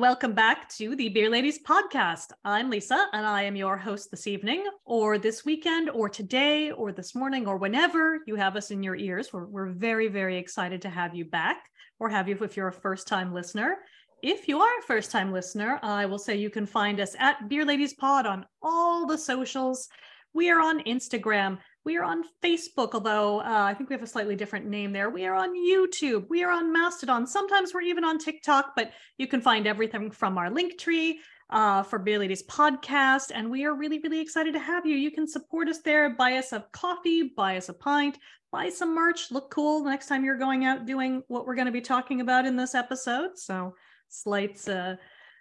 welcome back to the Beer Ladies podcast. I'm Lisa, and I am your host this evening, or this weekend, or today, or this morning, or whenever you have us in your ears. We're, we're very, very excited to have you back, or have you if you're a first time listener. If you are a first time listener, I will say you can find us at Beer Ladies Pod on all the socials. We are on Instagram. We are on Facebook, although uh, I think we have a slightly different name there. We are on YouTube. We are on Mastodon. Sometimes we're even on TikTok, but you can find everything from our link tree uh, for Beer Ladies podcast. And we are really, really excited to have you. You can support us there, buy us a coffee, buy us a pint, buy some merch, look cool the next time you're going out doing what we're going to be talking about in this episode. So, slight, uh,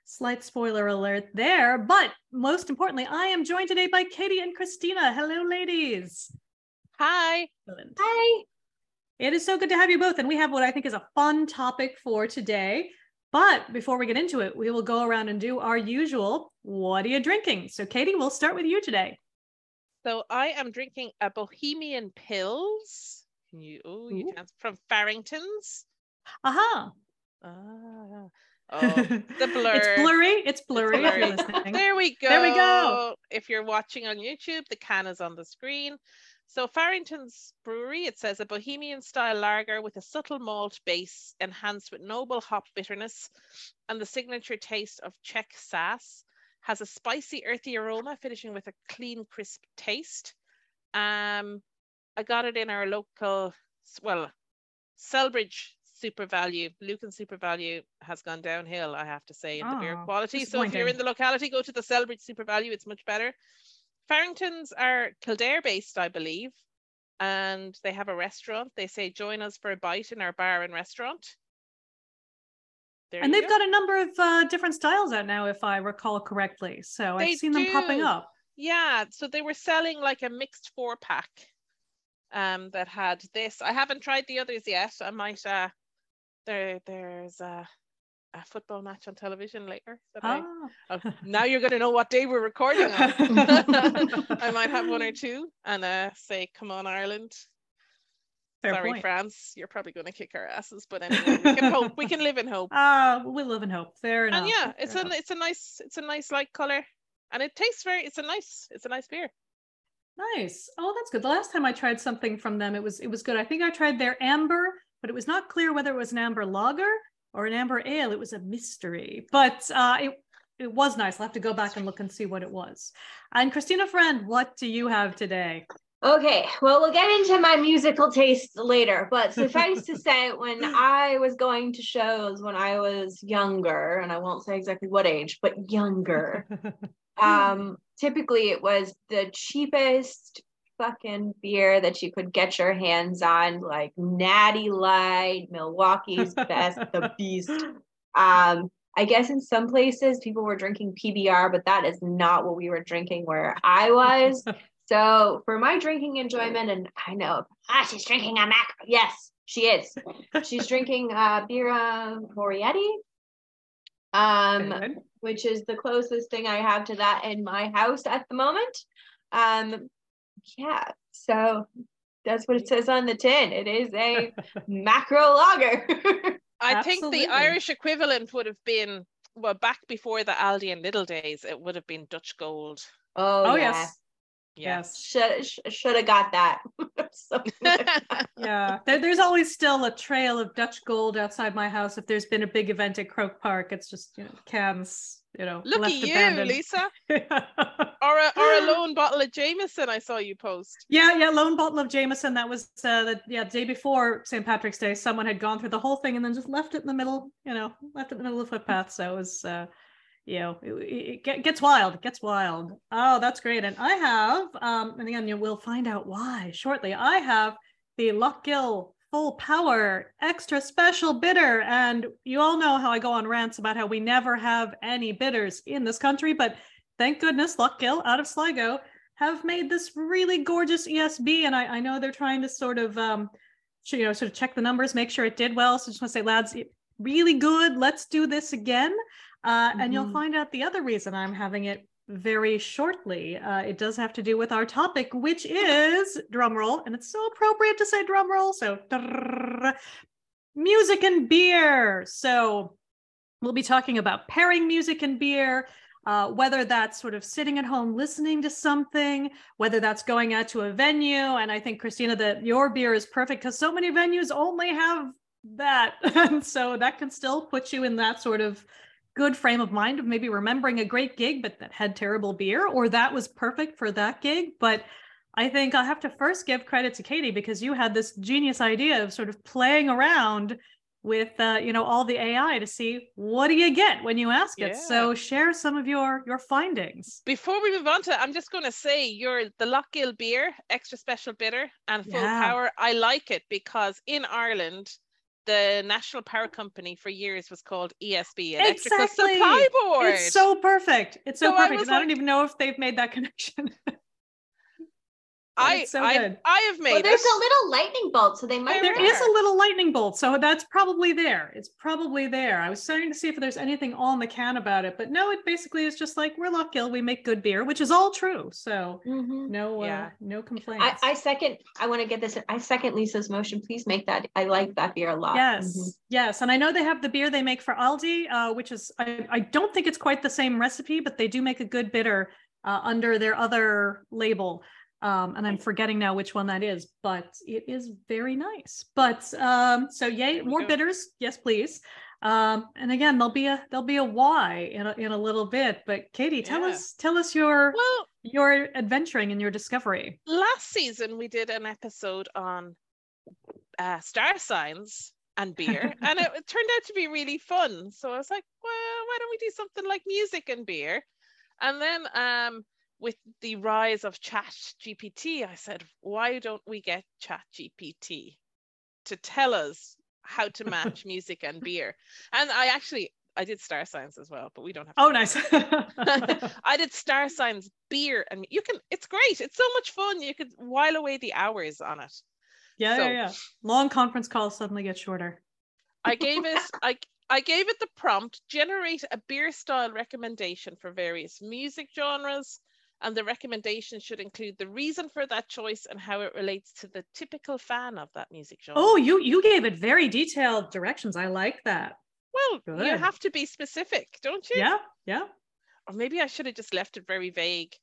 slight spoiler alert there. But most importantly, I am joined today by Katie and Christina. Hello, ladies. Hi. Excellent. Hi. It is so good to have you both. And we have what I think is a fun topic for today. But before we get into it, we will go around and do our usual what are you drinking? So, Katie, we'll start with you today. So I am drinking a Bohemian Pills. You? Oh, you can from Farrington's. Aha. Ah. Oh, the blur. It's blurry. It's blurry. If you're blurry. listening. There we go. There we go. If you're watching on YouTube, the can is on the screen. So Farrington's Brewery, it says a Bohemian style lager with a subtle malt base enhanced with noble hop bitterness and the signature taste of Czech Saaz. Has a spicy, earthy aroma, finishing with a clean, crisp taste. Um, I got it in our local, well, Celbridge Super Value. Lucan Super Value has gone downhill, I have to say, in the beer Oh, quality. So if you're in the locality, go to the Celbridge Super Value. It's much better. Farrington's are Kildare based, I believe, and they have a restaurant. They say join us for a bite in our bar and restaurant. There and they've go. got a number of uh, different styles out now, if I recall correctly. So They I've seen them popping up. Yeah, so they were selling like a mixed four pack um that had this. I haven't tried the others yet. I might uh there there's a, a football match on television later. That I, Ah. oh, now you're gonna know what day we're recording on. I might have one or two and uh say, come on Ireland. Fair Sorry, point. France, you're probably gonna kick our asses, but anyway, we can hope we can live in hope. Ah, we live in hope. Fair enough. and yeah, Fair it's a enough. it's a nice it's a nice light color. And it tastes very it's a nice it's a nice beer. Nice. Oh, that's good. The last time I tried something from them, it was it was good. I think I tried their amber, but it was not clear whether it was an amber lager or an amber ale. It was a mystery, but uh, it it was nice. I'll have to go back and look and see what it was. And Christina Friend, what do you have today? Okay, well, we'll get into my musical taste later, but suffice to say, when I was going to shows when I was younger, and I won't say exactly what age, but younger, um, typically it was the cheapest fucking beer that you could get your hands on, like Natty Light, Milwaukee's Best, the Beast. Um, I guess in some places people were drinking PBR, but that is not what we were drinking where I was. So for my drinking enjoyment, and I know ah, she's drinking a mac. Yes, she is. She's drinking uh Birra Moretti, um, which is the closest thing I have to that in my house at the moment. Um, yeah. So that's what it says on the tin. It is a macro lager. I think the Irish equivalent would have been well back before the Aldi and Lidl days. It would have been Dutch Gold. oh, oh yeah. yes, Yeah. yes. Should should have got that. something like that. Yeah, there, there's always still a trail of Dutch gold outside my house. If there's been a big event at Croke Park, it's just you know cans, you know, Look left at you, abandoned. Lisa. Or a, or a lone bottle of Jameson I saw you post. Yeah, yeah, lone bottle of Jameson. That was uh, the yeah day before St. Patrick's Day. Someone had gone through the whole thing and then just left it in the middle. You know, left it in the middle of the footpath. So it was, uh, you know, it, it get- gets wild. It gets wild. Oh, that's great. And I have, um, and again, you will find out why shortly. I have the Lough Gill Full Power Extra Special Bitter, and you all know how I go on rants about how we never have any bitters in this country, but thank goodness Lough Gill out of Sligo have made this really gorgeous ESB, and I, I know they're trying to sort of, um, you know, sort of check the numbers, make sure it did well. So just want to say, lads, really good. Let's do this again, uh, and you'll Mhm. find out the other reason I'm having it very shortly. Uh, it does have to do with our topic, which is drum roll, and it's so appropriate to say drum roll. So music and beer. So we'll be talking about pairing music and beer. Uh, whether that's sort of sitting at home listening to something, whether that's going out to a venue. And I think, Christina, that your beer is perfect because so many venues only have that. and so that can still put you in that sort of good frame of mind of maybe remembering a great gig, but that had terrible beer, or that was perfect for that gig. But I think I'll have to first give credit to Katie because you had this genius idea of sort of playing around with uh, you know all the AI to see what do you get when you ask it. Yeah. So share some of your your findings. Before we move on to, I'm just going to say your the Lough Gill beer, extra special bitter and full Yeah. power. I like it because in Ireland, the National Power Company for years was called ESB, Electrical Exactly. Supply Board. It's so perfect. It's so, So perfect. and I don't like- even know if they've made that connection. I, so I, good. I have made Well, there's a little lightning bolt, so they might. There there be is a little lightning bolt, so that's probably there. It's probably there. I was starting to see if there's anything on the can about it, but no, it basically is just like we're Lough Gill, we make good beer, which is all true. So Mhm. no, uh, Yeah. no complaints. I, I second. I want to get this. I second Lisa's motion. Please make that. I like that beer a lot. Yes, Mhm. yes, and I know they have the beer they make for Aldi, uh, which is I, I don't think it's quite the same recipe, but they do make a good bitter uh, under their other label. Um, and I'm forgetting now which one that is, but it is very nice. But um, so yay, more go. bitters, yes, please. Um, and again, there'll be a there'll be a why in a, in a little bit. But Katie, tell Yeah. us tell us your Well, your adventuring and your discovery. last season we did an episode on uh, star signs and beer, and it, it turned out to be really fun. So I was like, well, why don't we do something like music and beer? And then um, with the rise of Chat GPT, I said, why don't we get Chat GPT to tell us how to match music and beer? And I actually I did star signs as well, but we don't have. Oh, nice. I did star signs, beer, and you can. It's great. It's so much fun. You could while away the hours on it. yeah, So- yeah, yeah. Long conference calls suddenly get shorter. I gave it. I I gave it the prompt: generate a beer style recommendation for various music genres, and the recommendation should include the reason for that choice and how it relates to the typical fan of that music genre. Oh, you you gave it very detailed directions. I like that. well, you have to be specific, don't you? Yeah, yeah. Or maybe I should have just left it very vague.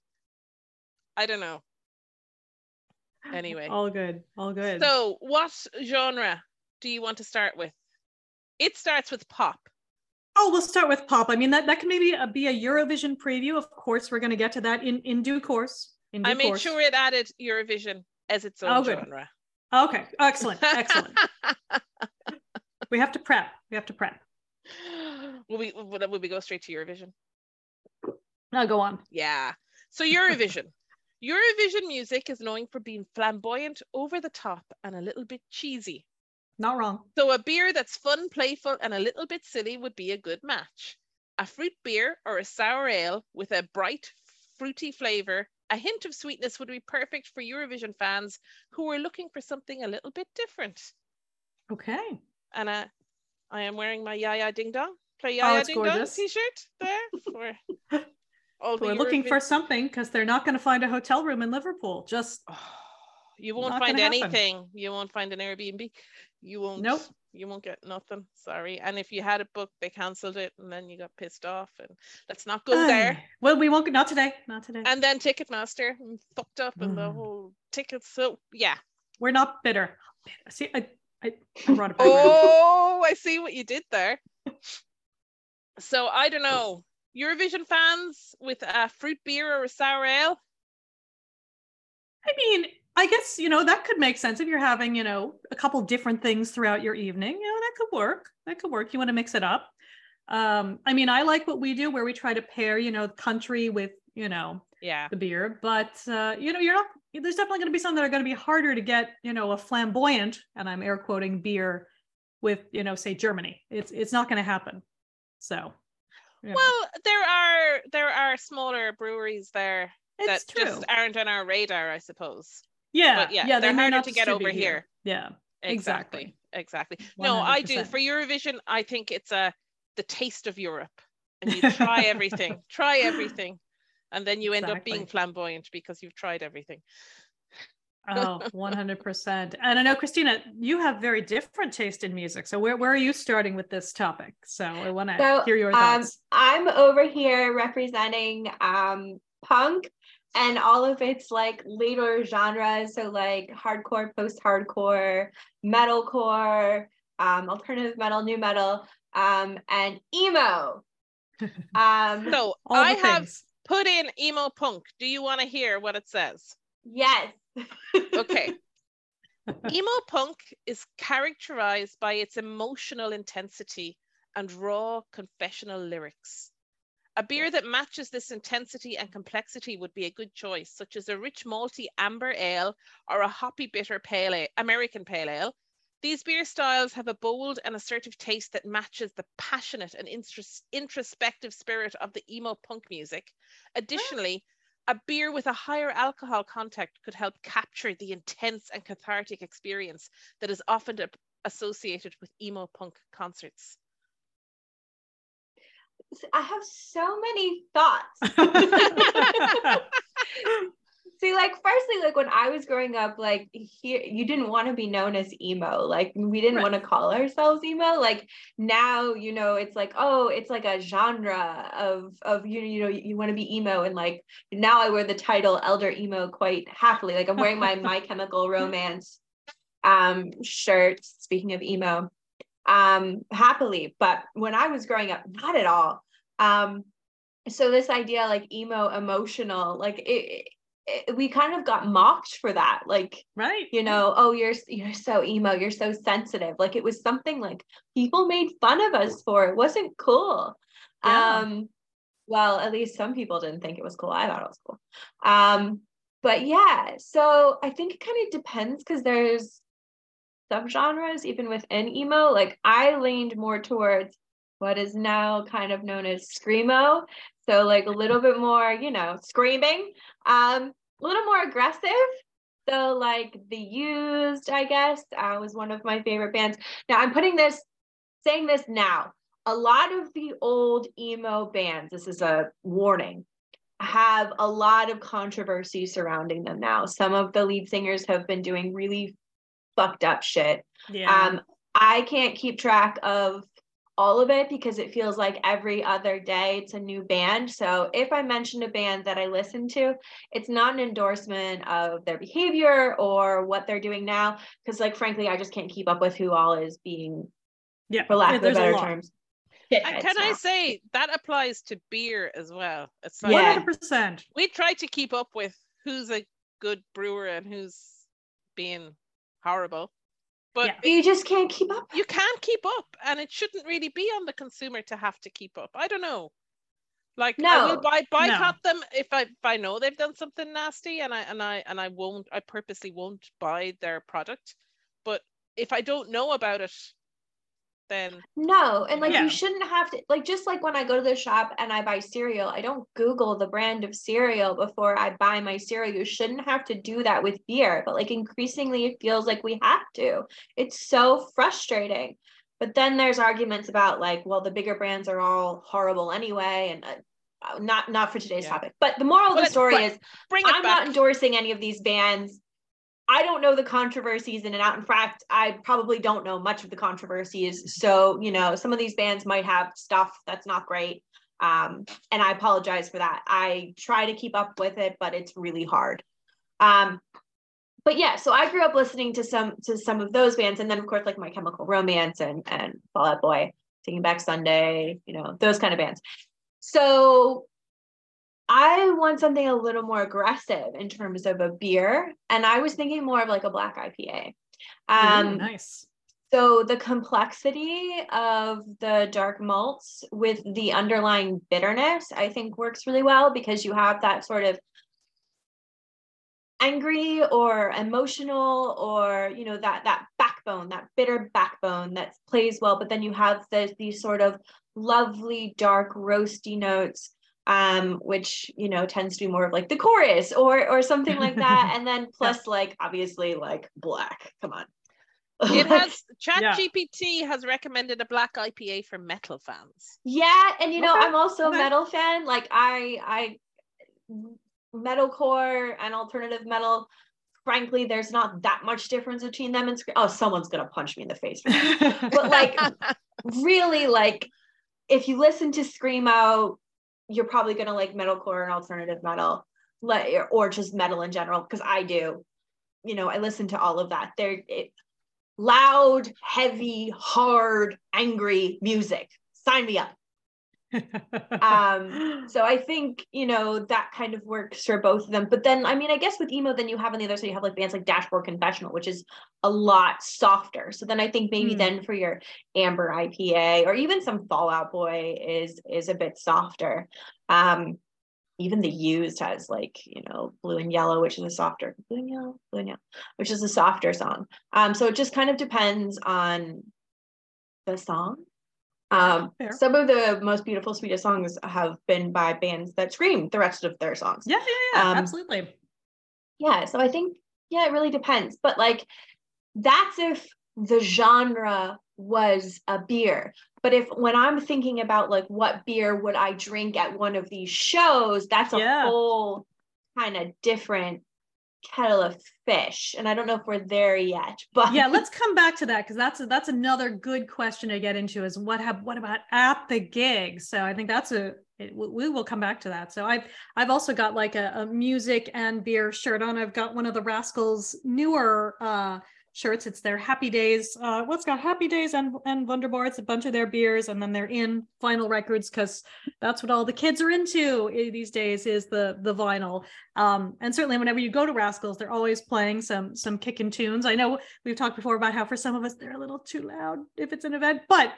I don't know. Anyway. All good. All good. So, what genre do you want to start with? It starts with pop. Oh, we'll start with pop. I mean, that that can maybe uh, be a Eurovision preview. Of course, we're going to get to that in in due course. In due I made course. sure it added Eurovision as its oh, own Oh, good. genre. Okay, excellent, excellent. we have to prep. We have to prep. will we will will we go straight to Eurovision? Now go on. Yeah. So Eurovision. Eurovision music is known for being flamboyant, over the top, and a little bit cheesy. Not wrong. So a beer that's fun, playful, and a little bit silly would be a good match. A fruit beer or a sour ale with a bright, fruity flavor, a hint of sweetness would be perfect for Eurovision fans who are looking for something a little bit different. Okay. And uh, I am wearing my Jaja Ding Dong, play Oh, Yaya it's Ding Dong gorgeous. t-shirt there for all We're looking for something because they're not going to find a hotel room in Liverpool. Just Oh, you won't find gonna happen. anything. You won't find an Airbnb. You won't. Nope. You won't get nothing. Sorry. And if you had it booked, they cancelled it, and then you got pissed off. And let's not go there. Well, we won't. Not today. Not today. And then Ticketmaster mm, fucked up, and the Mm. whole tickets. So yeah. We're not bitter. See, I, I, I brought it back. Oh, I see what you did there. So I don't know. Eurovision fans with a fruit beer or a sour ale? I mean, I guess, you know, that could make sense if you're having, you know, a couple different things throughout your evening. You know, that could work. That could work. You want to mix it up. Um, I mean, I like what we do where we try to pair, you know, country with, you know, Yeah. the beer, but uh, you know, you're not there's definitely going to be some that are going to be harder to get, you know, a flamboyant, and I'm air quoting beer with, you know, say Germany. It's it's not going to happen. So, know, Well, there are there are smaller breweries there it's that true. just aren't on our radar, I suppose. Yeah, but yeah, yeah, they they're may harder to get over distribute here. Yeah, Exactly. Exactly. Exactly. No, I do. For Eurovision, I think it's a the taste of Europe. And you try everything. try everything. And then you end up being flamboyant because you've tried everything. Oh, 100%. And I know, Christina, you have very different taste in music. So, where, where are you starting with this topic? So, I want to So, hear your um, thoughts. I'm over here representing um, punk and all of its like later genres. So like hardcore, post-hardcore, metalcore, um, alternative metal, new metal, um, and emo. Um, So I the have things. put in emo punk. Do you want to hear what it says? yes. Okay. Emo punk is characterized by its emotional intensity and raw confessional lyrics. A beer that matches this intensity and complexity would be a good choice, such as a rich malty amber ale or a hoppy bitter pale ale, American pale ale. These beer styles have a bold and assertive taste that matches the passionate and intros- introspective spirit of the emo punk music. Additionally, a beer with a higher alcohol content could help capture the intense and cathartic experience that is often a- associated with emo punk concerts. I have so many thoughts. See, like, firstly, like when I was growing up, like here, you didn't want to be known as emo. Like, we didn't Right. want to call ourselves emo. Like now, you know, it's like, oh, it's like a genre of of you, you know, you want to be emo, and like now I wear the title elder emo quite happily. Like I'm wearing my My Chemical Romance um shirt. Speaking of emo, um, happily. But when I was growing up, not at all. Um, so this idea like emo emotional, like it, it, we kind of got mocked for that. Like, right. you know, oh, you're you're so emo, you're so sensitive. Like it was something like people made fun of us for. It wasn't cool. Yeah. Um, well, at least some people didn't think it was cool. I thought it was cool. Um, but yeah, so I think it kind of depends because there's subgenres even within emo. Like I leaned more towards what is now kind of known as screamo. So like a little bit more, you know, screaming, um, a little more aggressive. So like the used, I guess, uh, was one of my favorite bands. Now I'm putting this, saying this now. A lot of the old emo bands, this is a warning, have a lot of controversy surrounding them now. Some of the lead singers have been doing really fucked up shit. Yeah. Um, I can't keep track of all of it because it feels like every other day it's a new band. So if I mention a band that I listen to, it's not an endorsement of their behavior or what they're doing now. Because, like, frankly, I just can't keep up with who all is being, yeah. for lack yeah, of there's a better lot. terms. And shitheads can I say that applies to beer as well? It's like Yeah. 100%. we try to keep up with who's a good brewer and who's being horrible. But Yeah. You just can't keep up. you can't keep up and it shouldn't really be on the consumer to have to keep up. I don't know. Like no, I will buy boycott them if I if I know they've done something nasty and I and I and I won't I purposely won't buy their product. But if I don't know about it, then No, and like Yeah. you shouldn't have to like just like when I go to the shop and I buy cereal, I don't Google the brand of cereal before I buy my cereal. You shouldn't have to do that with beer, but like increasingly it feels like we have to. It's so frustrating. But then there's arguments about like, well, the bigger brands are all horrible anyway, and uh, not not for today's Yeah. topic. But the moral of the story is bring I'm back. not endorsing any of these bands. I don't know the controversies in and out. In fact, I probably don't know much of the controversies. So, you know, some of these bands might have stuff that's not great. Um, and I apologize for that. I try to keep up with it, but it's really hard. Um, but yeah, so I grew up listening to some to some of those bands, and then of course like My Chemical Romance and and Fall Out Boy, Taking Back Sunday, you know those kind of bands. So I want something a little more aggressive in terms of a beer, and I was thinking more of like a black IPA. Um, Ooh, nice. So the complexity of the dark malts with the underlying bitterness, I think works really well because you have that sort of angry or emotional or you know that that backbone that bitter backbone that plays well but then you have the, these sort of lovely dark roasty notes um which you know tends to be more of like the chorus or or something like that and then plus yeah. like obviously like black come on it has chat yeah. gpt has recommended a black ipa for metal fans yeah and you know okay. i'm also okay. a metal fan like i i metalcore and alternative metal frankly there's not that much difference between them and oh someone's gonna punch me in the face but like really like if you listen to screamo you're probably gonna like metalcore and alternative metal or just metal in general because i do. You know i listen to all of that. They're it, loud heavy hard angry music. Sign me up um so i think you know that kind of works for both of them. But then i mean i guess with emo then you have on the other side you have like bands like dashboard confessional which is a lot softer. So then i think maybe mm. then for your amber ipa or even some Fallout Boy is is a bit softer. Um even the used has like you know blue and yellow which is a softer blue and yellow blue and yellow which is a softer song. Um so it just kind of depends on the song um, some of the most beautiful, sweetest songs have been by bands that scream the rest of their songs. Yeah, yeah, yeah, um, absolutely. Yeah, so I think yeah, it really depends. But like, that's if the genre was a beer. But if when I'm thinking about like what beer would I drink at one of these shows, that's a yeah. whole kind of different kettle of fish and i don't know if we're there yet but yeah let's come back to that because that's a, that's another good question to get into is what have what about at the gig? So i think that's a it, we will come back to that. So i've i've also got like a, a music and beer shirt on. I've got one of the rascals newer uh shirts. It's their Happy Days. Uh, what's got Happy Days and and Wunderbar. It's a bunch of their beers, and then they're in vinyl records because that's what all the kids are into these days is the the vinyl. Um, and certainly whenever you go to Rascals, they're always playing some some kicking tunes. I know we've talked before about how for some of us they're a little too loud if it's an event, but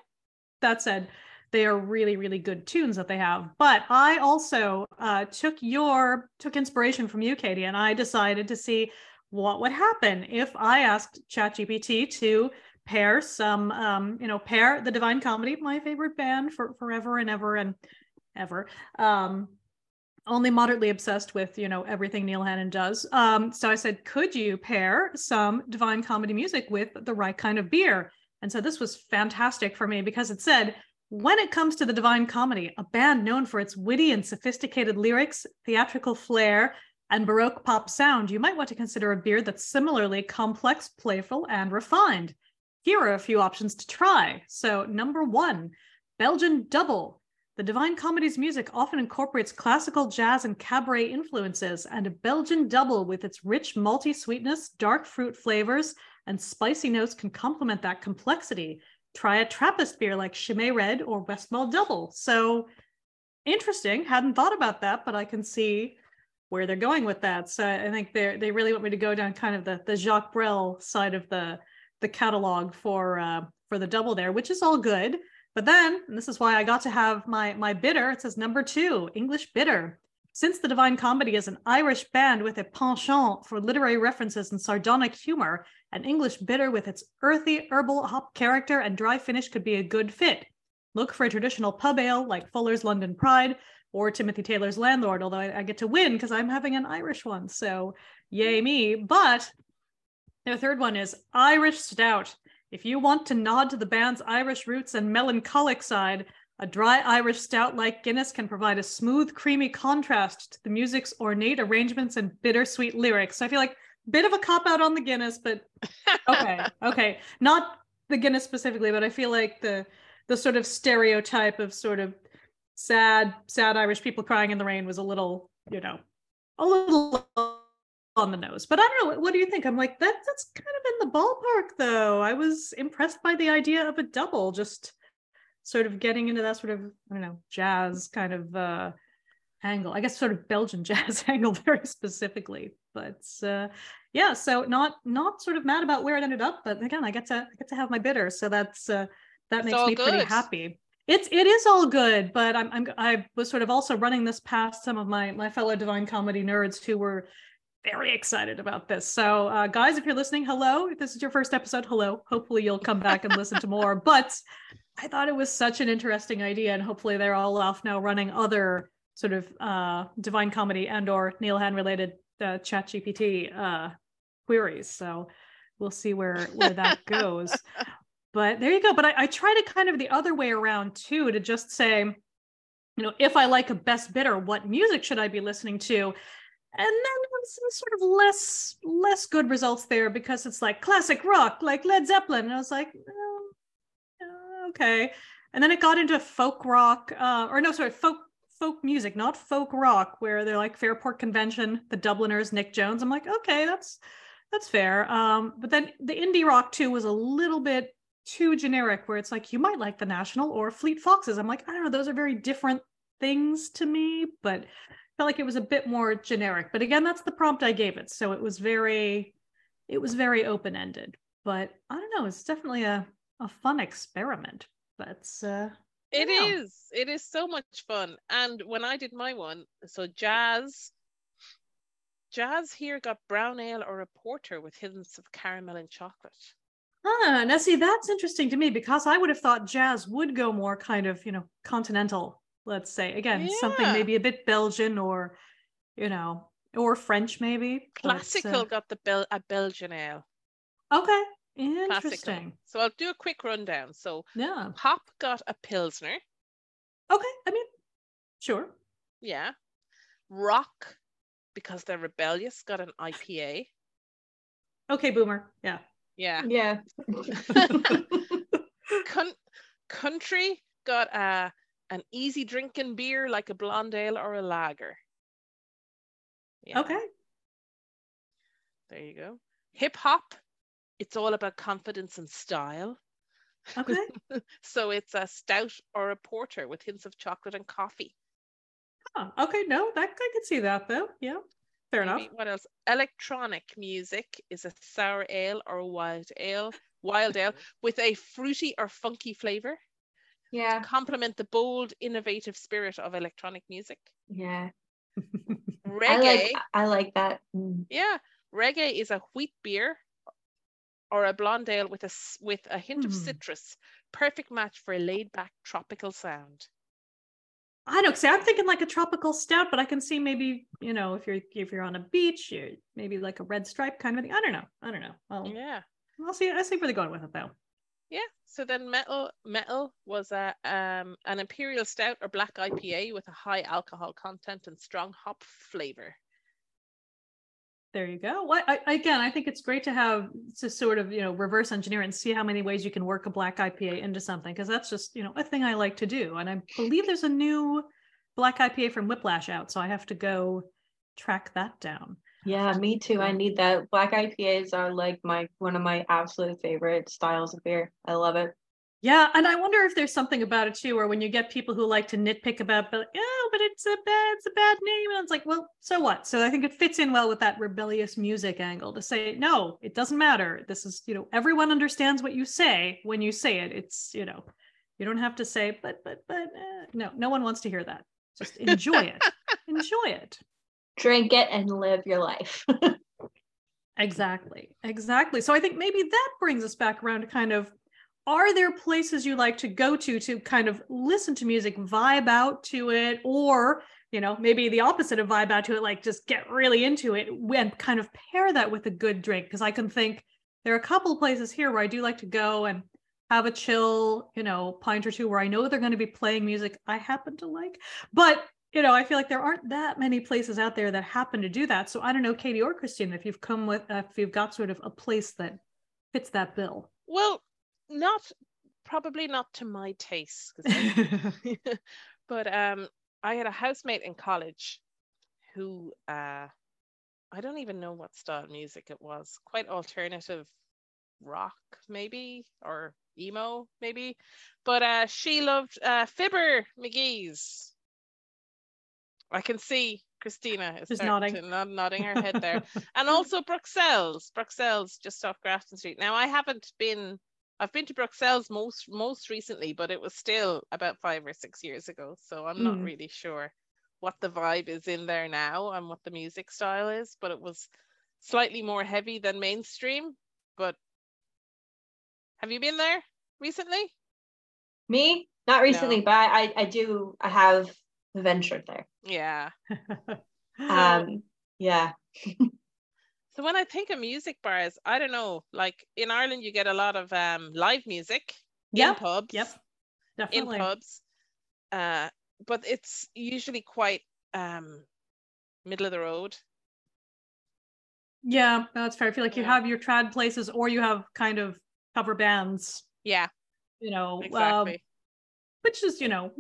that said they are really really good tunes that they have but i also uh, took your took inspiration from you katie and i decided to see what would happen if I asked ChatGPT to pair some, um, you know, pair the Divine Comedy, my favorite band for forever and ever and ever. Um, only moderately obsessed with, you know, everything Neil Hannon does. Um, so I said, could you pair some Divine Comedy music with the right kind of beer? And so this was fantastic for me because it said, when it comes to the Divine Comedy, a band known for its witty and sophisticated lyrics, theatrical flair, and Baroque pop sound, you might want to consider a beer that's similarly complex, playful, and refined. Here are a few options to try. So, number one, Belgian Double. The Divine Comedy's music often incorporates classical jazz and cabaret influences, and a Belgian Double with its rich malty sweetness, dark fruit flavors, and spicy notes can complement that complexity. Try a Trappist beer like Chimay Red or Westmalle Double. So, interesting. Hadn't thought about that, but I can see where they're going with that. So I think they they really want me to go down kind of the the Jacques Brel side of the the catalog for uh, for the double there, which is all good. But then, and this is why I got to have my my bitter. It says number two, English bitter. Since the Divine Comedy is an Irish band with a penchant for literary references and sardonic humor, an English bitter with its earthy herbal hop character and dry finish could be a good fit. Look for a traditional pub ale like Fuller's London Pride, or Timothy Taylor's landlord, although I, I get to win because I'm having an Irish one. So yay me. But the third one is Irish Stout. If you want to nod to the band's Irish roots and melancholic side, a dry Irish stout like Guinness can provide a smooth, creamy contrast to the music's ornate arrangements and bittersweet lyrics. So I feel like a bit of a cop out on the Guinness, but okay, okay. Not the Guinness specifically, but I feel like the the sort of stereotype of sort of sad, sad Irish people crying in the rain was a little, you know, a little on the nose. But I don't know. What do you think? I'm like that. That's kind of in the ballpark, though. I was impressed by the idea of a double, just sort of getting into that sort of I don't know jazz kind of uh, angle. I guess sort of Belgian jazz angle very specifically. But uh, yeah, so not not sort of mad about where it ended up, but again, I get to I get to have my bitter, so that's uh, that It's makes me pretty happy. It's it is all good, but I'm I'm I was sort of also running this past some of my my fellow Divine Comedy nerds who were very excited about this. So uh, guys, if you're listening, hello. If this is your first episode, hello. Hopefully you'll come back and listen to more. But I thought it was such an interesting idea, and hopefully they're all off now running other sort of uh, Divine Comedy and or Neil Hannon related uh, Chat GPT uh, queries. So we'll see where where that goes. But there you go. But I, I try to kind of the other way around too, to just say, you know, if I like a best bitter, what music should I be listening to? And then some sort of less less good results there because it's like classic rock, like Led Zeppelin. And I was like, oh, okay. And then it got into folk rock, uh, or no, sorry, folk folk music, not folk rock, where they're like Fairport Convention, the Dubliners, Nic Jones. I'm like, okay, that's that's fair. Um, but then the indie rock too was a little bit too generic, where it's like you might like the National or Fleet Foxes. I'm like, I don't know, those are very different things to me, but felt like it was a bit more generic. But again, that's the prompt I gave it, so it was very, it was very open ended. But I don't know, it's definitely a a fun experiment. But uh, It Yeah. is. It is so much fun. And when I did my one, so jazz, jazz here got brown ale or a porter with hints of caramel and chocolate. Ah, now see, that's interesting to me because I would have thought jazz would go more kind of, you know, continental, let's say. Again, something maybe a bit Belgian or, you know, or French maybe. uh, Classical got the Bel- a Belgian ale. okay. Classical. Interesting. So I'll do a quick rundown. So Yeah. Hop got a Pilsner. Okay. I mean, sure. Yeah. Rock, because they're rebellious, got an IPA. Okay, boomer. Yeah. Yeah. Yeah. Coun- country got a an easy drinking beer like a blonde ale or a lager. Yeah, Okay. There you go. Hip hop, it's all about confidence and style. Okay. So it's a stout or a porter with hints of chocolate and coffee. Huh, okay. No, that I could see that though. Yeah. Fair enough. What else? Electronic music is a sour ale or a wild ale, wild ale with a fruity or funky flavor. Yeah. Complement the bold, innovative spirit of electronic music. Yeah. Reggae, I like I like that. Mm. yeah, reggae is a wheat beer or a blonde ale with a with a hint of Hmm. citrus. Perfect match for a laid-back tropical sound. I don't. See, I'm thinking like a tropical stout, but I can see maybe you know if you're if you're on a beach, you're maybe like a red stripe kind of thing. I don't know. I don't know. I'll Yeah. I'll see. I see where they're going with it though. Yeah. So then metal metal was a um an imperial stout or black IPA with a high alcohol content and strong hop flavor. There you go. What I, again? I think it's great to have to sort of you know reverse engineer and see how many ways you can work a black IPA into something because that's just you know a thing I like to do. And I believe there's a new black IPA from Whiplash out, so I have to go track that down. Yeah, um, me too. I need that. Black IPAs are like my one of my absolute favorite styles of beer. I love it. Yeah, and I wonder if there's something about it too, where when you get people who like to nitpick about, but oh, but it's a bad, it's a bad name, and it's like, well, so what? So I think it fits in well with that rebellious music angle to say, no, it doesn't matter. This is, you know, everyone understands what you say when you say it. It's, you know, you don't have to say, but, but, but, uh, no, no one wants to hear that. Just enjoy it, enjoy it. Drink it and live your life. Exactly. Exactly. So I think maybe that brings us back around to kind of are there places you like to go to to kind of listen to music, vibe out to it, or, you know, maybe the opposite of vibe out to it, like just get really into it and kind of pair that with a good drink? Because I can think there are a couple of places here where I do like to go and have a chill, you know, pint or two where I know they're going to be playing music I happen to like. But you know, I feel like there aren't that many places out there that happen to do that. So I don't know, Katie or Christine, if you've come with, uh, if you've got sort of a place that fits that bill. Well, not probably not to my taste, I- but um, I had a housemate in college who uh, I don't even know what style music it was. Quite alternative rock, maybe, or emo, maybe. But uh, she loved uh, Fibber McGee's. I can see Christina is nodding. nod, nodding her head there. and also Bruxelles. Bruxelles, just off Grafton Street. Now I haven't been I've been to Bruxelles most most recently, but it was still about five or six years ago. So I'm not Mm. really sure what the vibe is in there now and what the music style is, but it was slightly more heavy than mainstream. But have you been there recently? Me, not recently, No. but I, I do. I have ventured there. Yeah. Um, yeah. So when I think of music bars, I don't know, like in Ireland you get a lot of um live music in Yep, pubs. yep, definitely In pubs. Uh but it's usually quite um middle of the road. Yeah, no, that's fair. I feel like you have your trad places or you have kind of cover bands, Yeah, you know, um, exactly. which is, you know,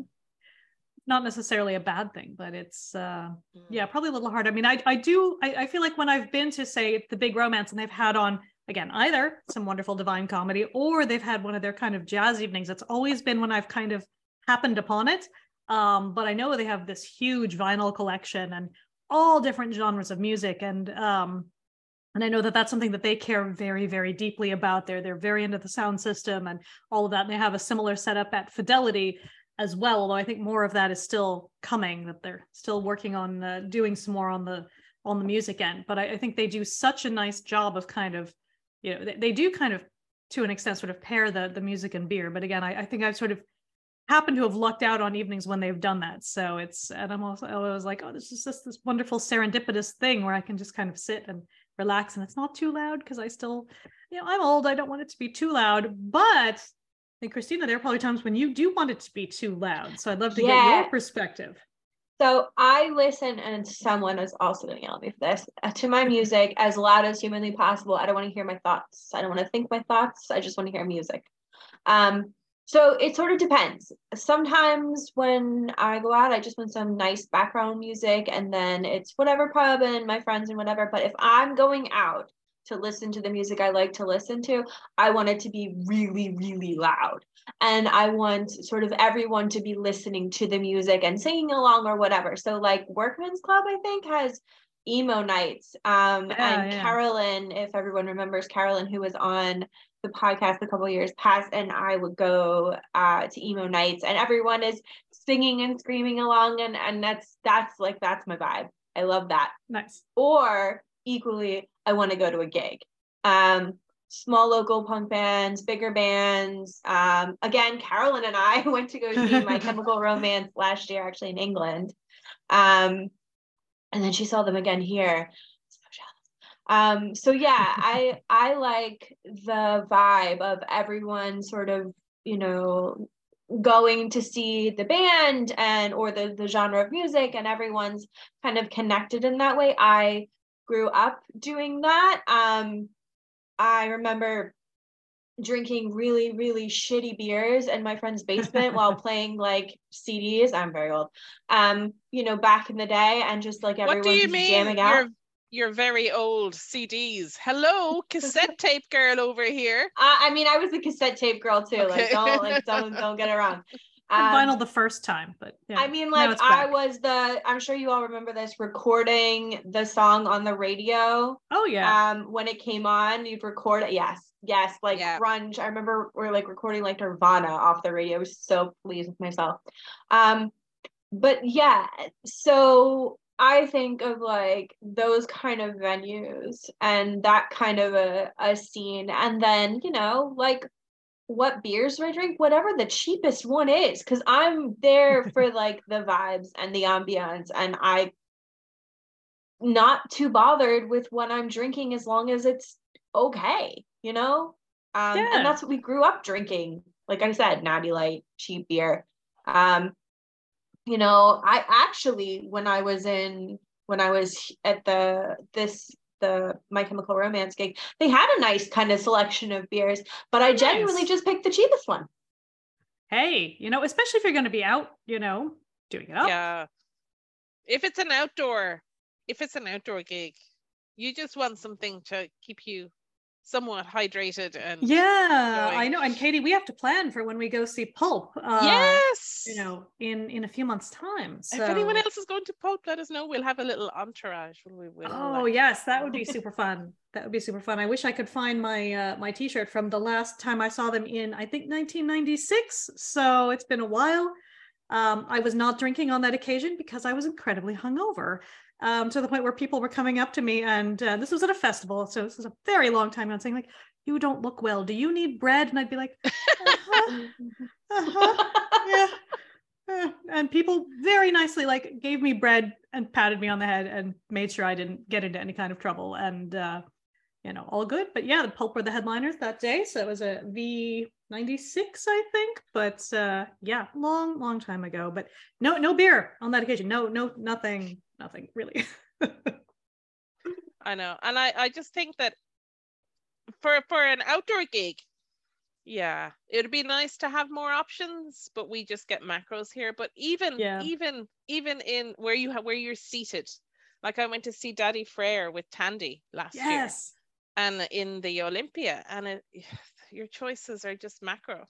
not necessarily a bad thing, but it's uh Mm. yeah, probably a little hard. I mean, I I do I, I feel like when I've been to say the big romance and they've had on again either some wonderful divine comedy or they've had one of their kind of jazz evenings. It's always been when I've kind of happened upon it. Um, but I know they have this huge vinyl collection and all different genres of music and um and I know that that's something that they care very, very deeply about. They're they're very into the sound system and all of that. And they have a similar setup at Fidelity as well. Although I think more of that is still coming. That they're still working on uh, doing some more on the on the music end. But I, I think they do such a nice job of kind of, you know, they, they do kind of to an extent sort of pair the the music and beer. But again, I, I think I've sort of happened to have lucked out on evenings when they've done that. So it's and I'm also I was like, oh, this is just this wonderful serendipitous thing where I can just kind of sit and relax and it's not too loud because I still, you know, I'm old. I don't want it to be too loud. But Think Christina, there are probably times when you do want it to be too loud. So I'd love to get your perspective. So I listen, and someone is also going to yell at me for this, uh, to my music as loud as humanly possible. I don't want to hear my thoughts. I don't want to think my thoughts. I just want to hear music. Um, so it sort of depends. Sometimes when I go out, I just want some nice background music, and then it's whatever pub and my friends and whatever. But if I'm going out to listen to the music I like to listen to, I want it to be really, really loud and I want sort of everyone to be listening to the music and singing along or whatever. So like Workman's Club, I think has emo nights. Um, Yeah, and yeah. Carolyn, if everyone remembers Carolyn, who was on the podcast a couple years past, and I would go uh, to emo nights, and everyone is singing and screaming along, and and that's that's like that's my vibe. I love that Nice. or equally i want to go to a gig. Um small local punk bands bigger bands um again carolyn and i went to go see my chemical romance last year actually in england. Um and then she saw them again here. So um so yeah i i like the vibe of everyone sort of you know going to see the band and or the the genre of music and everyone's kind of connected in that way. I grew up doing that. Um i remember drinking really really shitty beers in my friend's basement while playing like cds i'm very old. Um you know back in the day and just like everyone what do you mean jamming out. you're you're very old CDs? Hello, cassette tape girl over here. I, I mean i was a cassette tape girl too like don't like don't don't get it wrong Um, vinyl the first time, but yeah. I mean, like I was the. I'm sure you all remember this recording the song on the radio. Oh yeah. Um, when it came on, you'd record it. Yes, yes, like Yeah. grunge. I remember we are like recording like Nirvana off the radio. I was so pleased with myself. Um, but yeah, so I think of like those kind of venues and that kind of a, a scene, and then you know, like what beers do I drink? Whatever the cheapest one is, because I'm there for like the vibes and the ambiance, and I not too bothered with what I'm drinking as long as it's okay, you know? Um, Yeah. and that's what we grew up drinking. Like I said, Natty Light, cheap beer. Um, you know, I actually when I was in when I was at the this the My Chemical Romance gig, they had a nice kind of selection of beers, but I genuinely Nice. just picked the cheapest one. hey, you know, especially if you're going to be out, you know, doing it up. Yeah. If it's an outdoor, if it's an outdoor gig, You just want something to keep you somewhat hydrated and Yeah. I know. And Katie, we have to plan for when we go see Pulp. Uh, yes. You know, in in a few months' time. So. if anyone else is going to Pulp, let us know. We'll have a little entourage. Will we? Will Oh yes, that would be super fun. That would be super fun. I wish I could find my uh, my T-shirt from the last time I saw them in I think 1996. So it's been a while. Um, I was not drinking on that occasion because I was incredibly hungover. Um, to the point where people were coming up to me, and uh, this was at a festival, so this was a very long time ago, saying like, "You don't look well. Do you need bread?" And I'd be like, uh-huh, uh-huh, yeah. Uh, and people very nicely like gave me bread and patted me on the head and made sure I didn't get into any kind of trouble. And uh you know all good. But yeah the pulp were the headliners that day so it was a v96 i think. But uh yeah long long time ago. But no no beer on that occasion. No no nothing nothing really I know, and I I just think that for for an outdoor gig, yeah, it'd be nice to have more options, but we just get macros here. But even Yeah. even even in where you have where you're seated, like I went to see Daddy Frere with Tandy last year, yes and in the Olympia, and it, your choices are just macro.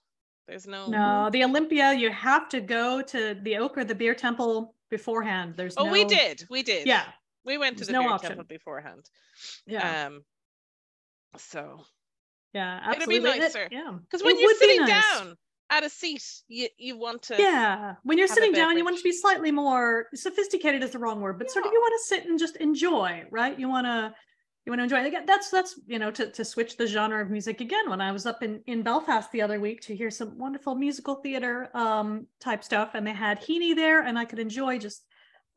There's no. no the olympia you have to go to the oak or the beer temple beforehand there's Oh, no we did, we did. yeah we went to there's the no beer option. temple beforehand. yeah Um, so yeah it'd be absolutely It- nicer. yeah because when It you're sitting nice. down at a seat, you you want to. yeah when you're sitting down you want to be slightly more sophisticated is the wrong word but sort of you want to sit and just enjoy right you want to you want to enjoy Again, that's that's you know to, to switch the genre of music again when i was up in in belfast the other week to hear some wonderful musical theater um type stuff and they had heaney there and i could enjoy just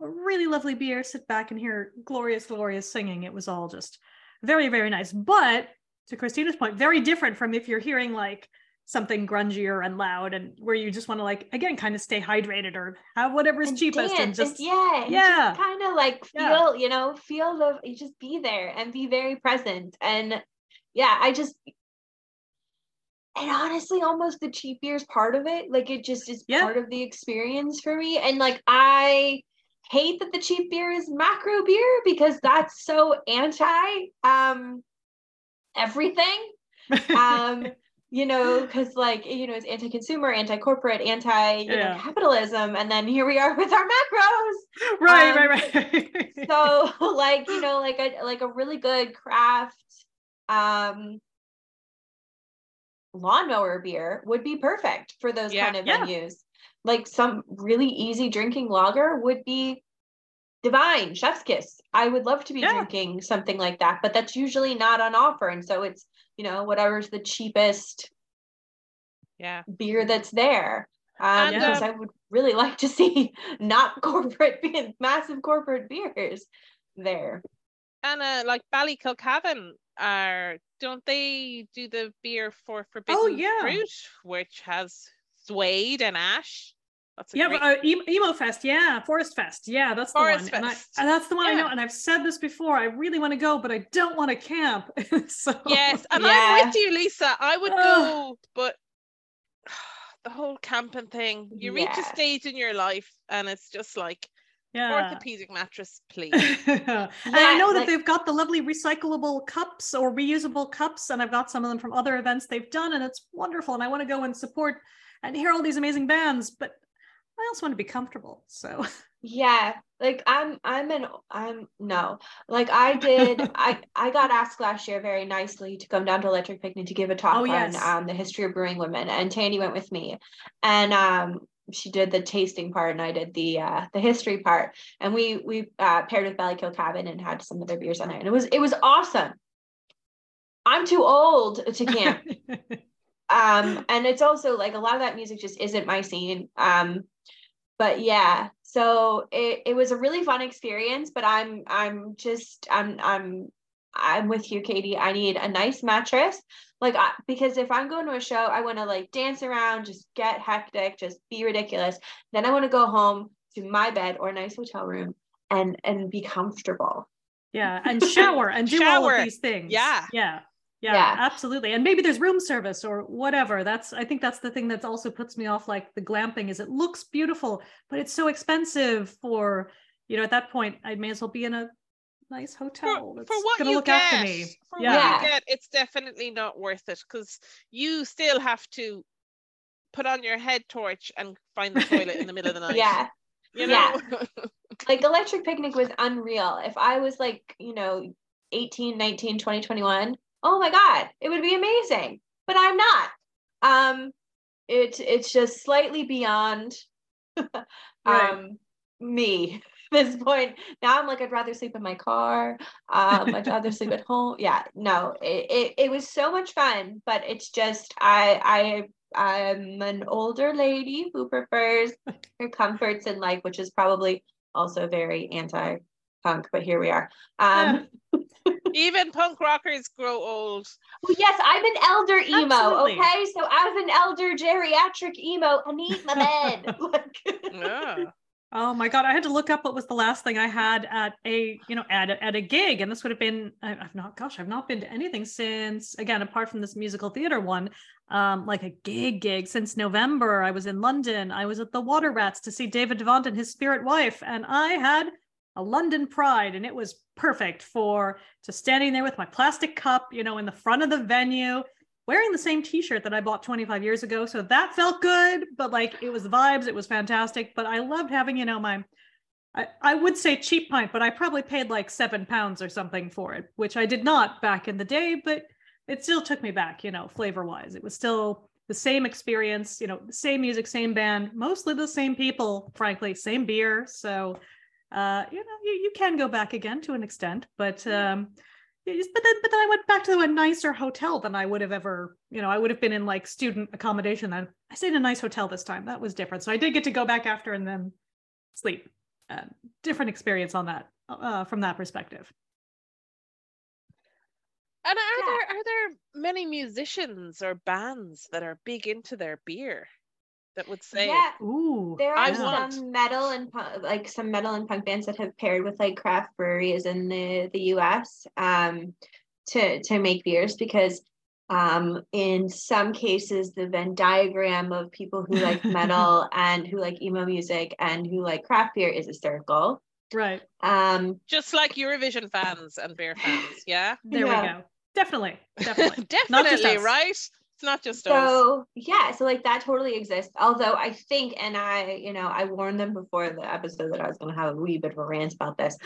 a really lovely beer sit back and hear glorious glorious singing. It was all just very very nice. But to christina's point very different from if you're hearing like something grungier and loud and where you just want to like again kind of stay hydrated or have whatever's and cheapest and dance, just yeah and yeah. just kind of like feel Yeah. you know feel the you just be there and be very present and yeah i just and honestly almost the cheap beer is part of it like it just is Yeah. part of the experience for me and like i hate that the cheap beer is macro beer because that's so anti um everything um you know because like you know it's anti-consumer anti-corporate Yeah. anti-capitalism and then here we are with our macros right Um, right right so like you know like a like a really good craft um lawnmower beer would be perfect for those Yeah. kind of Yeah. venues like some really easy drinking lager would be divine chef's kiss i would love to be Yeah. drinking something like that but that's usually not on offer and so it's you know whatever's the cheapest Yeah. beer that's there um, And, because um, I would really like to see not corporate beer, massive corporate beers there. And uh, like Ballykilcavan are don't they do the beer for Forbidden Oh, yeah. Fruit, which has suede and ash? That's a yeah, great- but, uh, emo fest, yeah, forest fest, yeah, that's the Forest one, and, I, Fest. and that's the one I know, and I've said this before. I really want to go, but I don't want to camp. so yes, and Yeah. I'm with you, Lisa. I would go, but the whole camping thing. You reach a stage in your life, and it's just like yeah. orthopedic mattress, please. and I Yeah, know that like- they've got the lovely recyclable cups or reusable cups, and I've got some of them from other events they've done, and it's wonderful. And I want to go and support and hear all these amazing bands, but I also want to be comfortable. So Yeah, like I'm I'm an I'm no. Like I did I I got asked last year very nicely to come down to Electric Picnic to give a talk Oh, yes. on um the history of brewing women and Tandy went with me. And um she did the tasting part and I did the uh the history part and we we uh paired with Ballykilcavan and had some of their beers on there and it was it was awesome. I'm too old to camp um and it's also like a lot of that music just isn't my scene um but yeah so it, it was a really fun experience but i'm i'm just i'm i'm i'm with you katie i need a nice mattress like I, because if i'm going to a show i want to like dance around just get hectic just be ridiculous then i want to go home to my bed or a nice hotel room and and be comfortable yeah, and shower and do all of these things. Yeah. yeah. Yeah, Yeah. absolutely. And maybe there's room service or whatever. That's I think that's the thing that also puts me off like the glamping is it looks beautiful, but it's so expensive for, you know, at that point I may as well be in a nice hotel for, that's for what gonna you look get, after me. for Yeah. what you get, it's definitely not worth it because you still have to put on your head torch and find the toilet in the middle of the night. Yeah. you yeah. Like Electric Picnic was unreal. If I was like, you know, 18, 19, 20, 21, oh my God, it would be amazing. But I'm not. Um, it, it's just slightly beyond um, Right. me this point. Now I'm like, I'd rather sleep in my car. Um, I'd rather sleep at home. Yeah, no, it, it, it was so much fun, but it's just, I, I, I'm an older lady who prefers her comforts in life, which is probably also very anti-punk, but here we are. Um, Even punk rockers grow old. well, yes, I'm an elder emo. Absolutely. Okay, so as an elder geriatric emo, I need my bed. like, Yeah. Oh my god, I had to look up what was the last thing I had at a, you know, at a, at a gig, and this would have been I, I've not, gosh, I've not been to anything since again, apart from this musical theater one, um, like a gig gig since November. I was in London. I was at the Water Rats to see David Devant and his spirit wife, and I had a London Pride, and it was perfect for just standing there with my plastic cup, you know, in the front of the venue, wearing the same t-shirt that I bought 25 years ago. So that felt good, but like it was vibes, it was fantastic. But I loved having, you know, my I, I would say cheap pint, but I probably paid like seven pounds or something for it, which I did not back in the day, but it still took me back, you know, flavor wise. It was still the same experience, you know, same music, same band, mostly the same people, frankly, same beer. So uh, you know, you, you can go back again to an extent, but um but then but then I went back to a nicer hotel than I would have ever, you know, I would have been in like student accommodation. Then I stayed in a nice hotel this time. That was different. So I did get to go back after and then sleep. Uh, different experience on that uh, from that perspective. And are Yeah. there are there many musicians or bands that are big into their beer that would say yeah, Ooh, there I are want- some metal and pu- like some metal and punk bands that have paired with like craft breweries in the the U.S. um to to make beers because um in some cases the Venn diagram of people who like metal and who like emo music and who like craft beer is a circle. right. Um, just like Eurovision fans and beer fans, yeah? There Yeah. we go. Definitely, definitely. Definitely, Not just right? It's not just us. so yeah so like that totally exists. Although i think and i you know i warned them before the episode that i was going to have a wee bit of a rant about this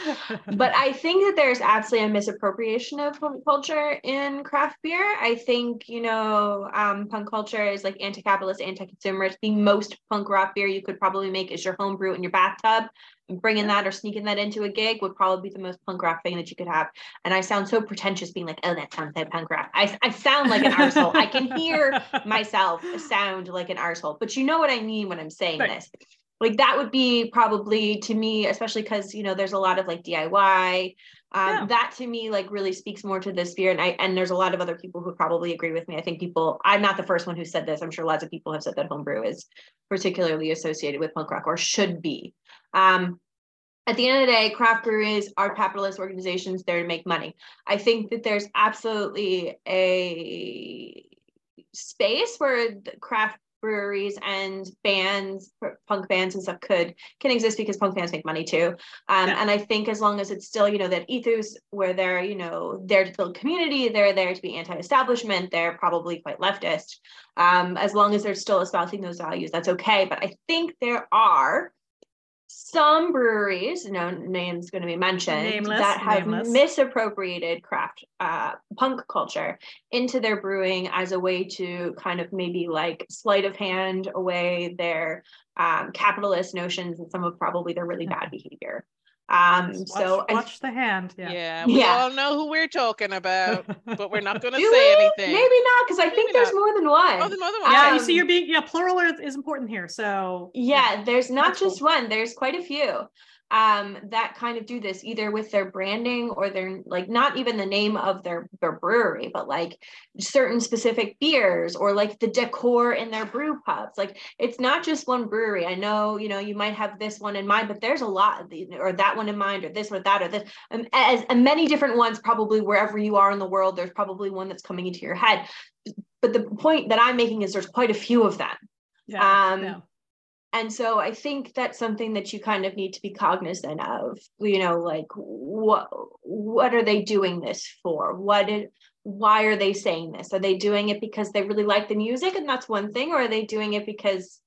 but i think that there's absolutely a misappropriation of punk culture in craft beer. I think you know um, punk culture is like anti-capitalist anti-consumerist. The most punk rock beer you could probably make is your home brew in your bathtub bringing that or sneaking that into a gig would probably be the most punk rock thing that you could have. And i sound so pretentious being like oh that sounds like punk rock. I, I sound like an arsehole. I can hear myself sound like an arsehole. But you know what i mean when i'm saying Right. this. Like that would be probably to me especially because you know there's a lot of like diy um, Yeah. that to me like really speaks more to the spirit. And i and there's a lot of other people who probably agree with me. I think people i'm not the first one who said this. I'm sure lots of people have said that homebrew is particularly associated with punk rock or should be um at the end of the day, craft breweries are capitalist organizations there to make money. I think that there's absolutely a space where the craft breweries and bands, punk bands and stuff could can exist because punk bands make money too. Um, Yeah. And I think as long as it's still, you know, that ethos where they're, you know, there to build community, they're there to be anti-establishment, they're probably quite leftist. Um, as long as they're still espousing those values, that's okay. But I think there are some breweries, no names going to be mentioned, Nameless, that have nameless. misappropriated craft uh, punk culture into their brewing as a way to kind of maybe like sleight of hand away their um, capitalist notions and some of probably their really bad behavior. Um, Watch, so I watch the hand. yeah. Yeah. we Yeah. all know who we're talking about, but we're not going to do say we? anything. Maybe not, because I think Maybe there's more than one. Oh, the other one. yeah, you Um, see, you're being yeah. Plural is, is important here. So Yeah, there's not That's just cool. one, there's quite a few um that kind of do this either with their branding or their like not even the name of their their brewery but like certain specific beers or like the decor in their brew pubs. Like it's not just one brewery. I know you know you might have this one in mind but there's a lot of the- or that one in mind or this or that or this. Um, as and many different ones probably wherever you are in the world there's probably one that's coming into your head. But the point that i'm making is there's quite a few of them. Yeah, Um, yeah. And so i think that's something that you kind of need to be cognizant of you know like what what are they doing this for? What why are they saying this? Are they doing it because they really like the music and that's one thing or are they doing it because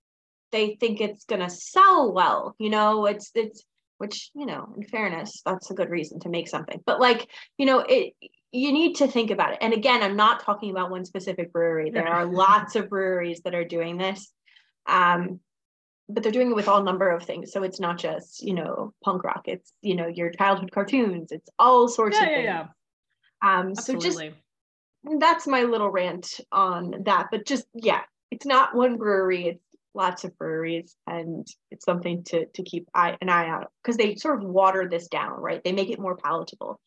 they think it's going to sell well? You know it's it's which you know in fairness that's a good reason to make something. But like you know it you need to think about it. And again i'm not talking about one specific brewery. There are lots of breweries that are doing this. Um but they're doing it with all number of things. So it's not just you know punk rock. It's you know your childhood cartoons. It's all sorts yeah, of yeah, things. yeah. um so just that's my little rant on that. But just yeah it's not one brewery. It's lots of breweries. And it's something to to keep eye, an eye out because they sort of water this down right? They make it more palatable.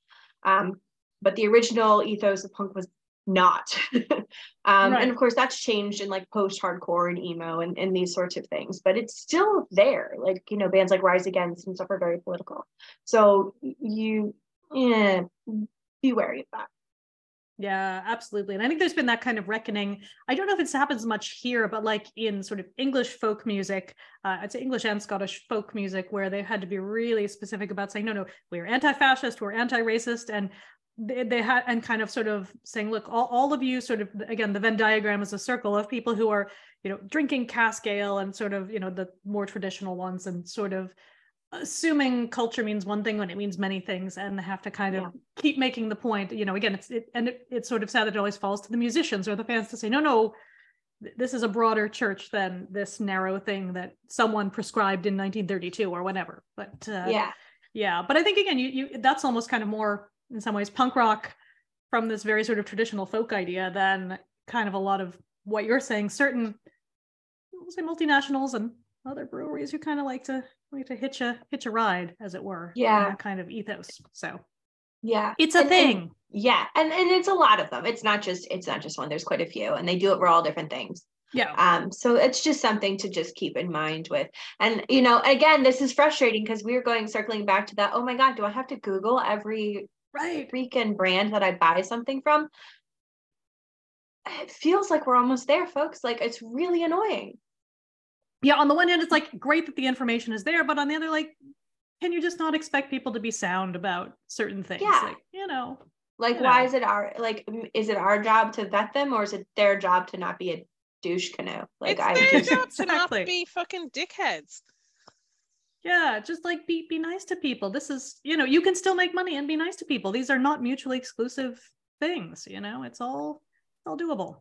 Um but the original ethos of punk was not um Right. and of course that's changed in like post-hardcore and emo and, and these sorts of things but it's still there like you know bands like rise against and stuff are very political so you yeah be wary of that Yeah, absolutely. And I think there's been that kind of reckoning. I don't know if it happens much here, but like in sort of English folk music, uh, I'd say English and Scottish folk music, where they had to be really specific about saying, no, no, we're anti-fascist, we're anti-racist, and they, they had and kind of sort of saying, look, all, all of you sort of again, the Venn diagram is a circle of people who are, you know, drinking cask ale and sort of, you know, the more traditional ones and sort of assuming culture means one thing when it means many things and have to kind of Yeah. keep making the point you know again it's it, and it, it's sort of sad that it always falls to the musicians or the fans to say no no this is a broader church than this narrow thing that someone prescribed in 1932 or whatever but uh, yeah yeah but i think again you, you that's almost kind of more in some ways punk rock from this very sort of traditional folk idea than kind of a lot of what you're saying. Certain we'll say multinationals and other breweries who kind of like to like to hitch a hitch a ride as it were Yeah. that kind of ethos. So yeah. it's a And- and- thing. yeah. And and it's a lot of them. It's not just it's not just one. There's quite a few and they do it for all different things. Yeah. Um so it's just something to just keep in mind with. And you know again this is frustrating because we're going circling back to that oh my god do i have to google every right freaking brand that i buy something from it feels like we're almost there folks like it's really annoying yeah on the one hand it's like great that the information is there but on the other like can you just not expect people to be sound about certain things Yeah. like you know like You why know. is it our like is it our job to vet them or is it their job to not be a douche canoe like it's i their just job to not be fucking dickheads. Yeah just like be be nice to people this is you know you can still make money and be nice to people these are not mutually exclusive things you know it's all it's all doable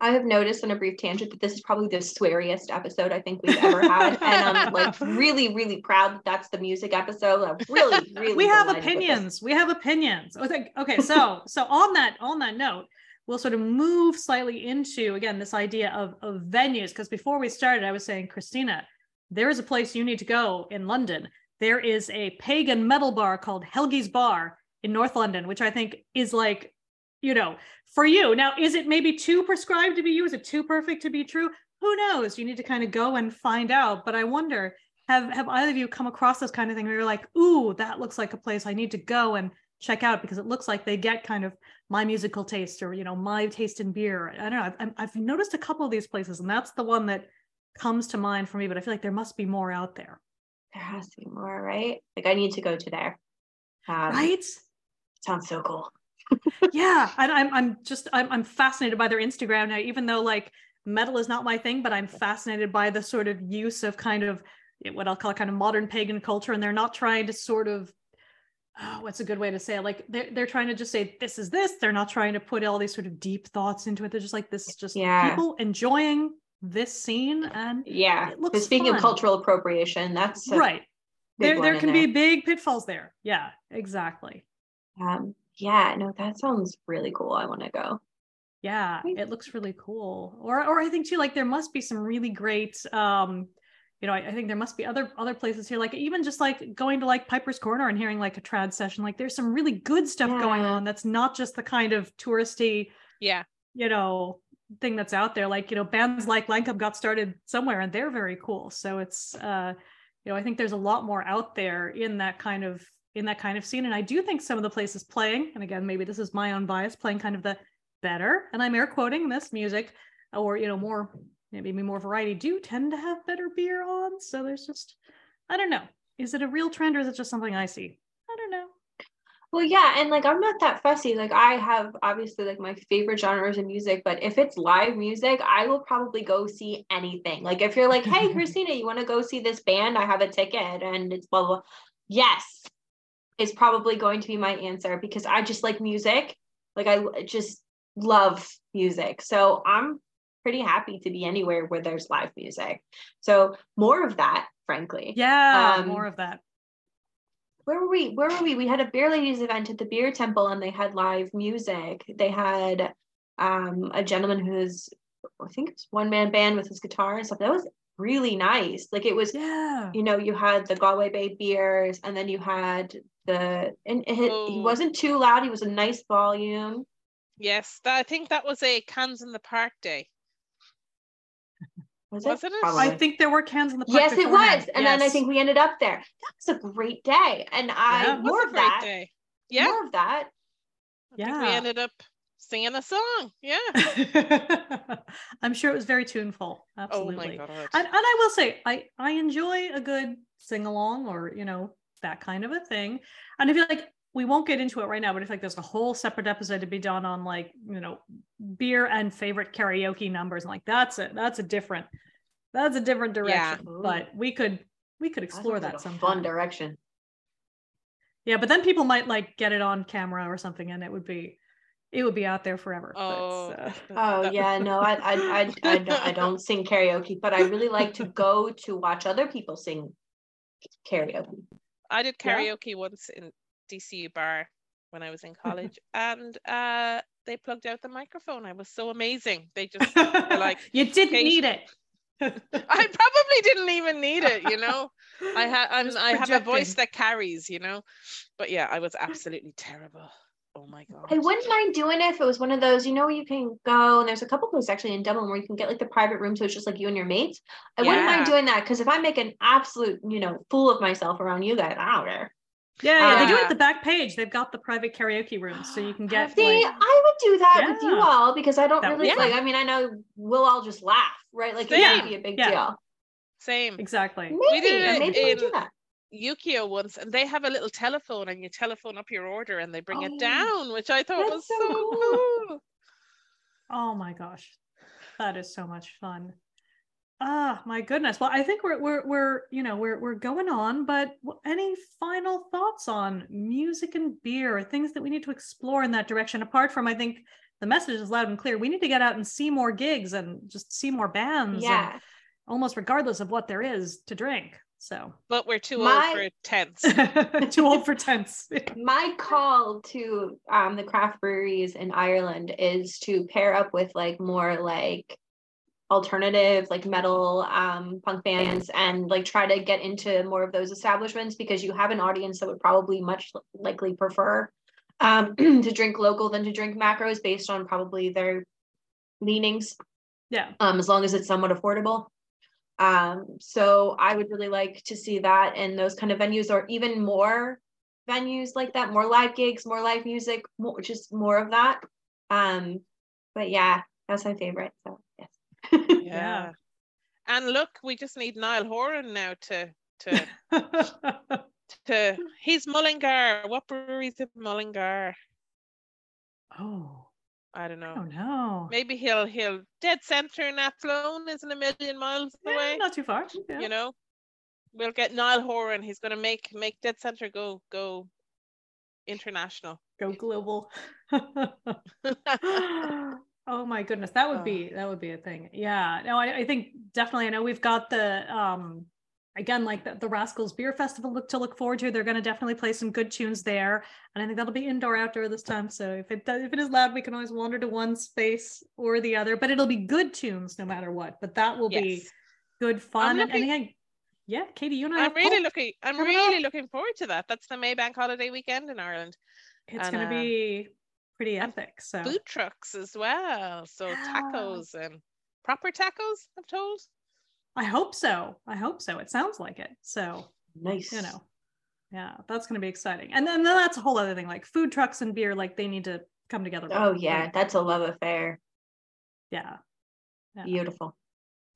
I have noticed on a brief tangent that this is probably the sweariest episode I think we've ever had, and I'm like really, really proud that that's the music episode. I'm really, really. we have delighted with this. opinions we have opinions oh, okay okay so so on that on that note we'll sort of move slightly into again this idea of of venues because before we started i was saying christina there is a place you need to go in london. There is a pagan metal bar called helgi's bar in north london which i think is like you know for you. Now is it maybe too prescribed to be you? Is it too perfect to be true? Who knows? You need to kind of go and find out. But i wonder have have either of you come across this kind of thing where you're like ooh that looks like a place i need to go and check out because it looks like they get kind of my musical taste or you know my taste in beer. I don't know. I've, I've noticed a couple of these places and that's the one that comes to mind for me but i feel like there must be more out there There has to be more, right? Like I need to go to there. Um, right Sounds so cool. yeah and i'm, I'm just I'm, I'm fascinated by their instagram now even though like metal is not my thing but i'm fascinated by the sort of use of kind of what i'll call kind of modern pagan culture and they're not trying to sort of oh, what's a good way to say it like they're, they're trying to just say this is this they're not trying to put all these sort of deep thoughts into it they're just like this is just Yeah. people enjoying this scene and Yeah. It looks But speaking fun. of cultural appropriation, that's right there, there in can there. be big pitfalls there yeah exactly Um, yeah, no, that sounds really cool. I want to go. Yeah, it looks really cool. Or or I think too, like there must be some really great um, you know, I, I think there must be other other places here, like even just like going to like Piper's Corner and hearing like a trad session. Like there's some really good stuff going on that's not just the kind of touristy, Yeah. you know, thing that's out there. Like, you know, bands like Lankum got started somewhere and they're very cool. So it's uh, you know, I think there's a lot more out there in that kind of in that kind of scene. And I do think some of the places playing, and again, maybe this is my own bias, playing kind of the better, and I'm air quoting this music, or you know, more maybe more variety do tend to have better beer on. So there's just, I don't know. Is it a real trend or is it just something I see? I don't know. Well, yeah, and like I'm not that fussy. Like I have obviously like my favorite genres of music, but if it's live music, I will probably go see anything. Like if you're like, "Hey, Christina, you want to go see this band? I have a ticket and it's blah blah." blah. Yes, is probably going to be my answer because I just like music. Like I just love music. So I'm pretty happy to be anywhere where there's live music. So more of that, frankly. Yeah, Um, more of that. Where were we? Where were we? We had a beer ladies event at the beer temple and they had live music. They had um a gentleman who's I think it's one man band with his guitar and stuff. That was really nice. Like it was, Yeah. you know, you had the Galway Bay beers and then you had the and it, he Oh. wasn't too loud. He was a nice volume. Yes, that, I think that was a cans in the park day. Was Wasn't it? Probably. I think there were cans in the park yes, it beforehand. was. And then I think we ended up there. That was a great day. And I Yeah. More of great that. day. Yeah, More of that. I think we ended up singing a song. Yeah. I'm sure it was very tuneful. Oh Absolutely. my god. and, and I will say, I I enjoy a good sing along or you know that kind of a thing. And I feel like we won't get into it right now, but I feel like there's a whole separate episode to be done on like you know beer and favorite karaoke numbers. And like that's it. That's a different. That's a different direction. Yeah. direction. But we could we could explore that like a fun direction. Yeah, but then people might like get it on camera or something, and it would be it would be out there forever. But, Oh. uh, Oh yeah, no, I I I I don't, I don't sing karaoke, but I really like to go to watch other people sing karaoke. I did Yeah. karaoke once in DCU bar when I was in college, and uh, they plugged out the microphone. I was so amazing. They just were like, you didn't "Okay." need it. I probably didn't even need it, you know. I had I'm, Just I have a voice that carries, you know. But yeah, I was absolutely terrible. Oh my god. I wouldn't mind doing it if it was one of those, you know, you can go and there's a couple places actually in Dublin where you can get like the private room, so it's just like you and your mates. I wouldn't mind doing that because if I make an absolute, you know, fool of myself around you guys, I don't care. Yeah, yeah, uh, they do it at the back page. They've got the private karaoke rooms, so you can get See, like, I would do that with you all because I don't That really be like. I mean, I know we'll all just laugh, right? Like it Same. would be a big Yeah. deal. Same. exactly. Maybe, did it maybe we do that. Yukio once, and they have a little telephone, and you telephone up your order, and they bring Oh, it down, which I thought was so so cool. cool. Oh my gosh, that is so much fun. Ah, my goodness. Well, I think we're we're we're you know we're we're going on, but any final thoughts on music and beer, or things that we need to explore in that direction? Apart from, I think the message is loud and clear. We need to get out and see more gigs and just see more bands. and Yeah. almost regardless of what there is to drink. So But we're too My- old for tents. too old for tents. my call to um the craft breweries in Ireland is to pair up with like more like alternative like metal um punk bands and like try to get into more of those establishments because you have an audience that would probably much likely prefer um to drink local than to drink macros based on probably their leanings yeah. um, as long as it's somewhat affordable. Um, so I would really like to see that in those kind of venues, or even more venues like that, more live gigs, more live music, more, just more of that. Um, but yeah, that's my favorite. So. Yeah. And look, we just need Niall Horan now to to to he's Mullingar. What brewery's in Mullingar? oh, I don't know. I don't know. Maybe he'll he'll dead center in Athlone isn't a million miles Yeah, away. not too far. Yeah. You know, we'll get Niall Horan. He's gonna make make dead center go go international. Go global. oh my goodness, that would be that would be a thing. Yeah. No, I, I think definitely. I know we've got the um again like the, the Rascals Beer Festival look to look forward to. They're going to definitely play some good tunes there, and I think that'll be indoor outdoor this time. So if it does, if it is loud, we can always wander to one space or the other. But it'll be good tunes no matter what. But that will be good fun. And, and looking- again, yeah, Katie, you and I. I'm really Pulp. looking. I'm coming really up. looking forward to that. That's the Maybank holiday weekend in Ireland. It's and, to uh, be pretty epic. So Food trucks as well. So tacos and proper tacos. I'm told. I hope so. I hope so. It sounds like it. So, nice. you know, yeah, that's going to be exciting. And then, then that's a whole other thing. Like food trucks and beer, like they need to come together. Oh more. yeah, Like, that's a love affair. yeah. Yeah. Beautiful.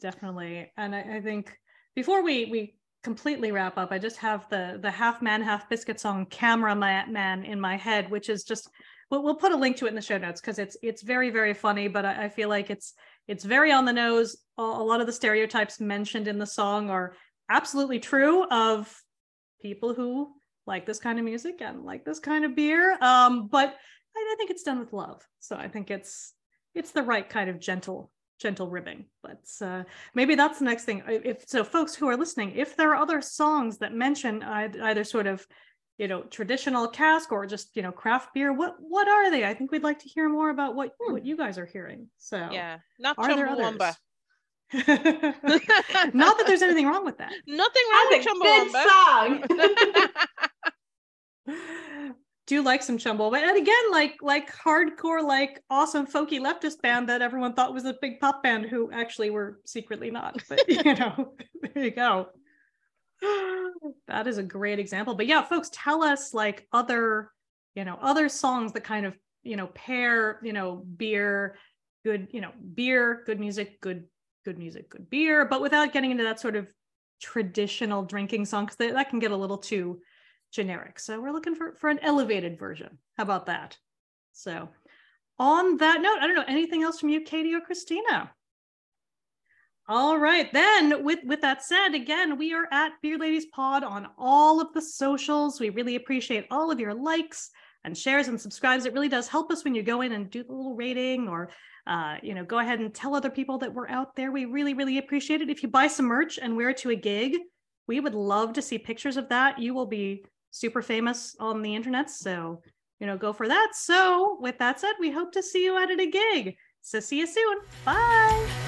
definitely. And I, I think before we we completely wrap up, I just have the the half man half biscuit song "CAMRA Man" in my head, which is just we'll, we'll put a link to it in the show notes because it's it's very very funny, but I, I, feel like it's it's very on the nose. A, a lot of the stereotypes mentioned in the song are absolutely true of people who like this kind of music and like this kind of beer. Um, but I, I think it's done with love, so I think it's it's the right kind of gentle gentle ribbing but uh, maybe that's the next thing if so folks who are listening if there are other songs that mention either sort of you know traditional cask or just you know craft beer what what are they i think we'd like to hear more about what hmm. what you guys are hearing so yeah not chumbawamba not that there's anything wrong with that nothing wrong That's with chumbawamba song do like some Chumbawamba. And again, like like hardcore, like awesome folky leftist band that everyone thought was a big pop band who actually were secretly not. But you know, there you go. That is a great example. But yeah, folks, tell us like other, you know, other songs that kind of, you know, pair, you know, beer, good, you know, beer, good music, good, good music, good beer, but without getting into that sort of traditional drinking song because that can get a little too generic. So we're looking for, for an elevated version. How about that? So on that note, I don't know, anything else from you, Katie or Christina? All right, then with, with that said, again, we are at Beer Ladies Pod on all of the socials. We really appreciate all of your likes and shares and subscribes. It really does help us when you go in and do the little rating or uh, you know, go ahead and tell other people that we're out there. We really, really appreciate it. If you buy some merch and wear it to a gig, we would love to see pictures of that. You will be super famous on the internet. So, you know, go for that. So, with that said, we hope to see you at a gig. So, see you soon. Bye.